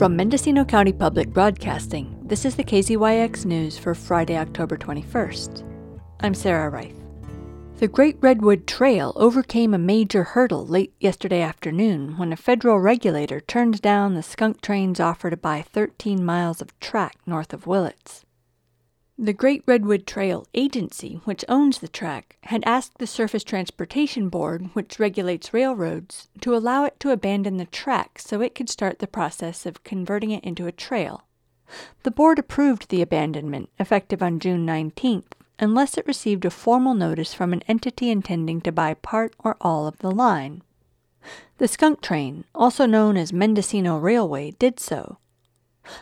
From Mendocino County Public Broadcasting, this is the KZYX News for Friday, October 21st. I'm Sarah Reith. The Great Redwood Trail overcame a major hurdle late yesterday afternoon when a federal regulator turned down the skunk train's offer to buy 13 miles of track north of Willits. The Great Redwood Trail Agency, which owns the track, had asked the Surface Transportation Board, which regulates railroads, to allow it to abandon the track so it could start the process of converting it into a trail. The board approved the abandonment, effective on June 19th, unless it received a formal notice from an entity intending to buy part or all of the line. The skunk train, also known as Mendocino Railway, did so,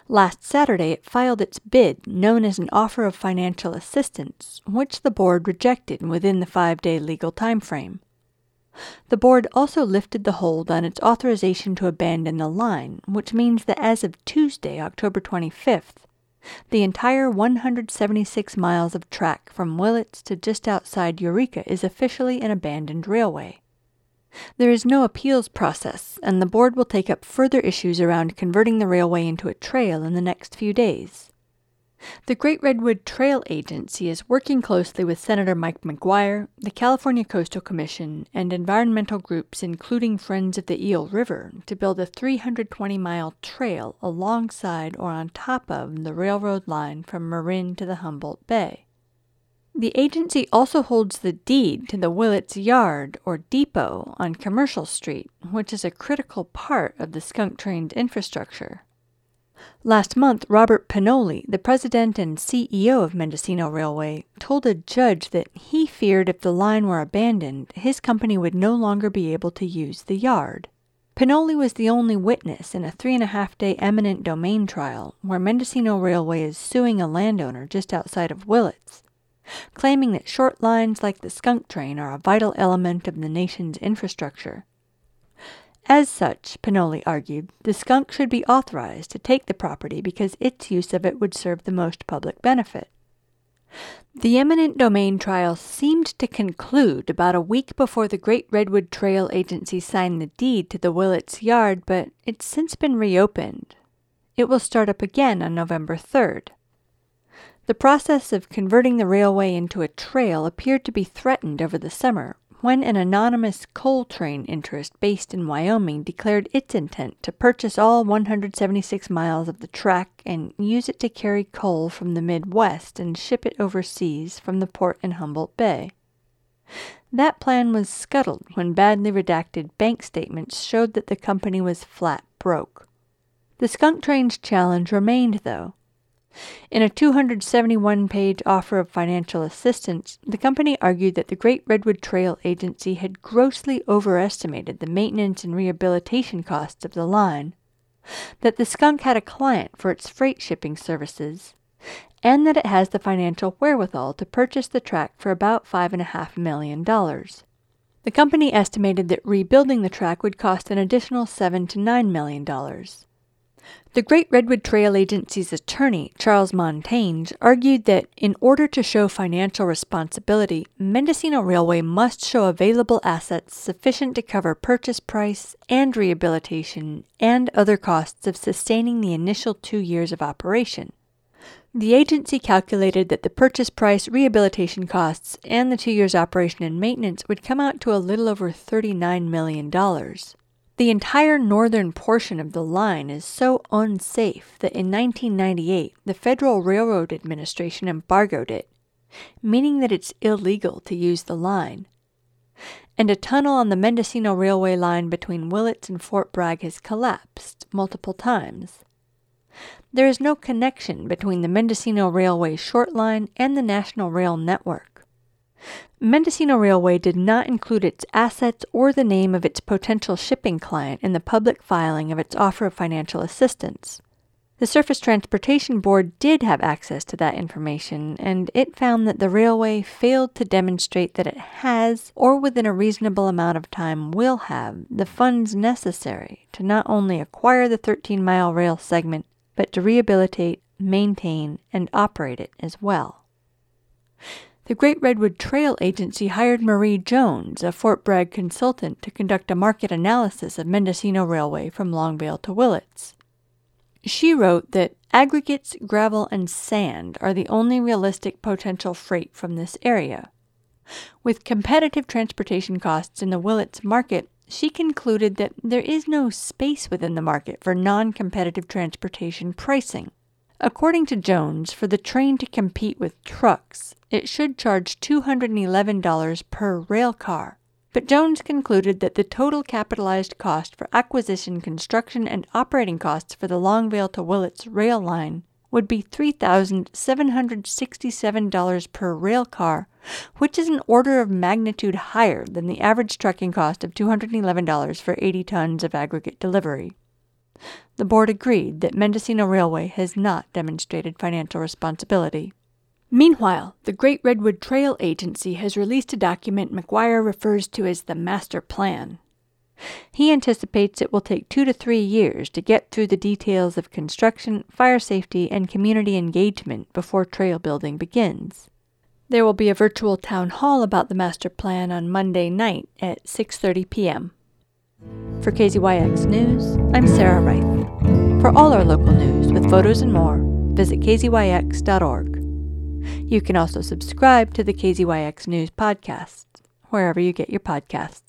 Last Saturday, it filed its bid, known as an offer of financial assistance, which the board rejected within the five day legal time frame. The board also lifted the hold on its authorization to abandon the line, which means that as of Tuesday, October 25th, the entire 176 miles of track from Willits to just outside Eureka is officially an abandoned railway. There is no appeals process, and the board will take up further issues around converting the railway into a trail in the next few days. The Great Redwood Trail Agency is working closely with Senator Mike McGuire, the California Coastal Commission, and environmental groups including Friends of the Eel River to build a 320 mile trail alongside or on top of the railroad line from Marin to the Humboldt Bay. The agency also holds the deed to the Willits Yard or Depot on Commercial Street, which is a critical part of the skunk train's infrastructure. Last month, Robert Pinoli, the president and CEO of Mendocino Railway, told a judge that he feared if the line were abandoned, his company would no longer be able to use the yard. Pinoli was the only witness in a three and a half day eminent domain trial where Mendocino Railway is suing a landowner just outside of Willits claiming that short lines like the skunk train are a vital element of the nation's infrastructure. As such, Pinoli argued, the skunk should be authorized to take the property because its use of it would serve the most public benefit. The eminent domain trial seemed to conclude about a week before the Great Redwood Trail Agency signed the deed to the Willits Yard, but it's since been reopened. It will start up again on November 3rd. The process of converting the railway into a trail appeared to be threatened over the summer when an anonymous coal train interest based in Wyoming declared its intent to purchase all 176 miles of the track and use it to carry coal from the Midwest and ship it overseas from the port in Humboldt Bay. That plan was scuttled when badly redacted bank statements showed that the company was flat broke. The skunk train's challenge remained, though, in a 271 page offer of financial assistance, the company argued that the Great Redwood Trail Agency had grossly overestimated the maintenance and rehabilitation costs of the line, that the skunk had a client for its freight shipping services, and that it has the financial wherewithal to purchase the track for about $5.5 million. The company estimated that rebuilding the track would cost an additional 7 to $9 million. The Great Redwood Trail Agency's attorney, Charles Montange, argued that in order to show financial responsibility, Mendocino Railway must show available assets sufficient to cover purchase price and rehabilitation and other costs of sustaining the initial two years of operation. The agency calculated that the purchase price, rehabilitation costs, and the two years operation and maintenance would come out to a little over $39 million. The entire northern portion of the line is so unsafe that in 1998 the Federal Railroad Administration embargoed it, meaning that it's illegal to use the line. And a tunnel on the Mendocino Railway line between Willits and Fort Bragg has collapsed multiple times. There is no connection between the Mendocino Railway short line and the National Rail Network. Mendocino Railway did not include its assets or the name of its potential shipping client in the public filing of its offer of financial assistance. The Surface Transportation Board did have access to that information, and it found that the railway failed to demonstrate that it has, or within a reasonable amount of time will have, the funds necessary to not only acquire the 13 mile rail segment, but to rehabilitate, maintain, and operate it as well the Great Redwood Trail Agency hired Marie Jones, a Fort Bragg consultant, to conduct a market analysis of Mendocino Railway from Longvale to Willits. She wrote that aggregates, gravel, and sand are the only realistic potential freight from this area. With competitive transportation costs in the Willits market, she concluded that there is no space within the market for non competitive transportation pricing. According to Jones, for the train to compete with trucks, it should charge $211 per rail car. But Jones concluded that the total capitalized cost for acquisition, construction, and operating costs for the Longvale to Willits rail line would be $3,767 per rail car, which is an order of magnitude higher than the average trucking cost of $211 for 80 tons of aggregate delivery. The board agreed that Mendocino Railway has not demonstrated financial responsibility. Meanwhile, the Great Redwood Trail Agency has released a document McGuire refers to as the Master Plan. He anticipates it will take two to three years to get through the details of construction, fire safety, and community engagement before trail building begins. There will be a virtual town hall about the master plan on Monday night at 6:30 p.m. For KZYX News, I'm Sarah Reith. For all our local news with photos and more, visit kzyx.org. You can also subscribe to the KZYX News podcast wherever you get your podcasts.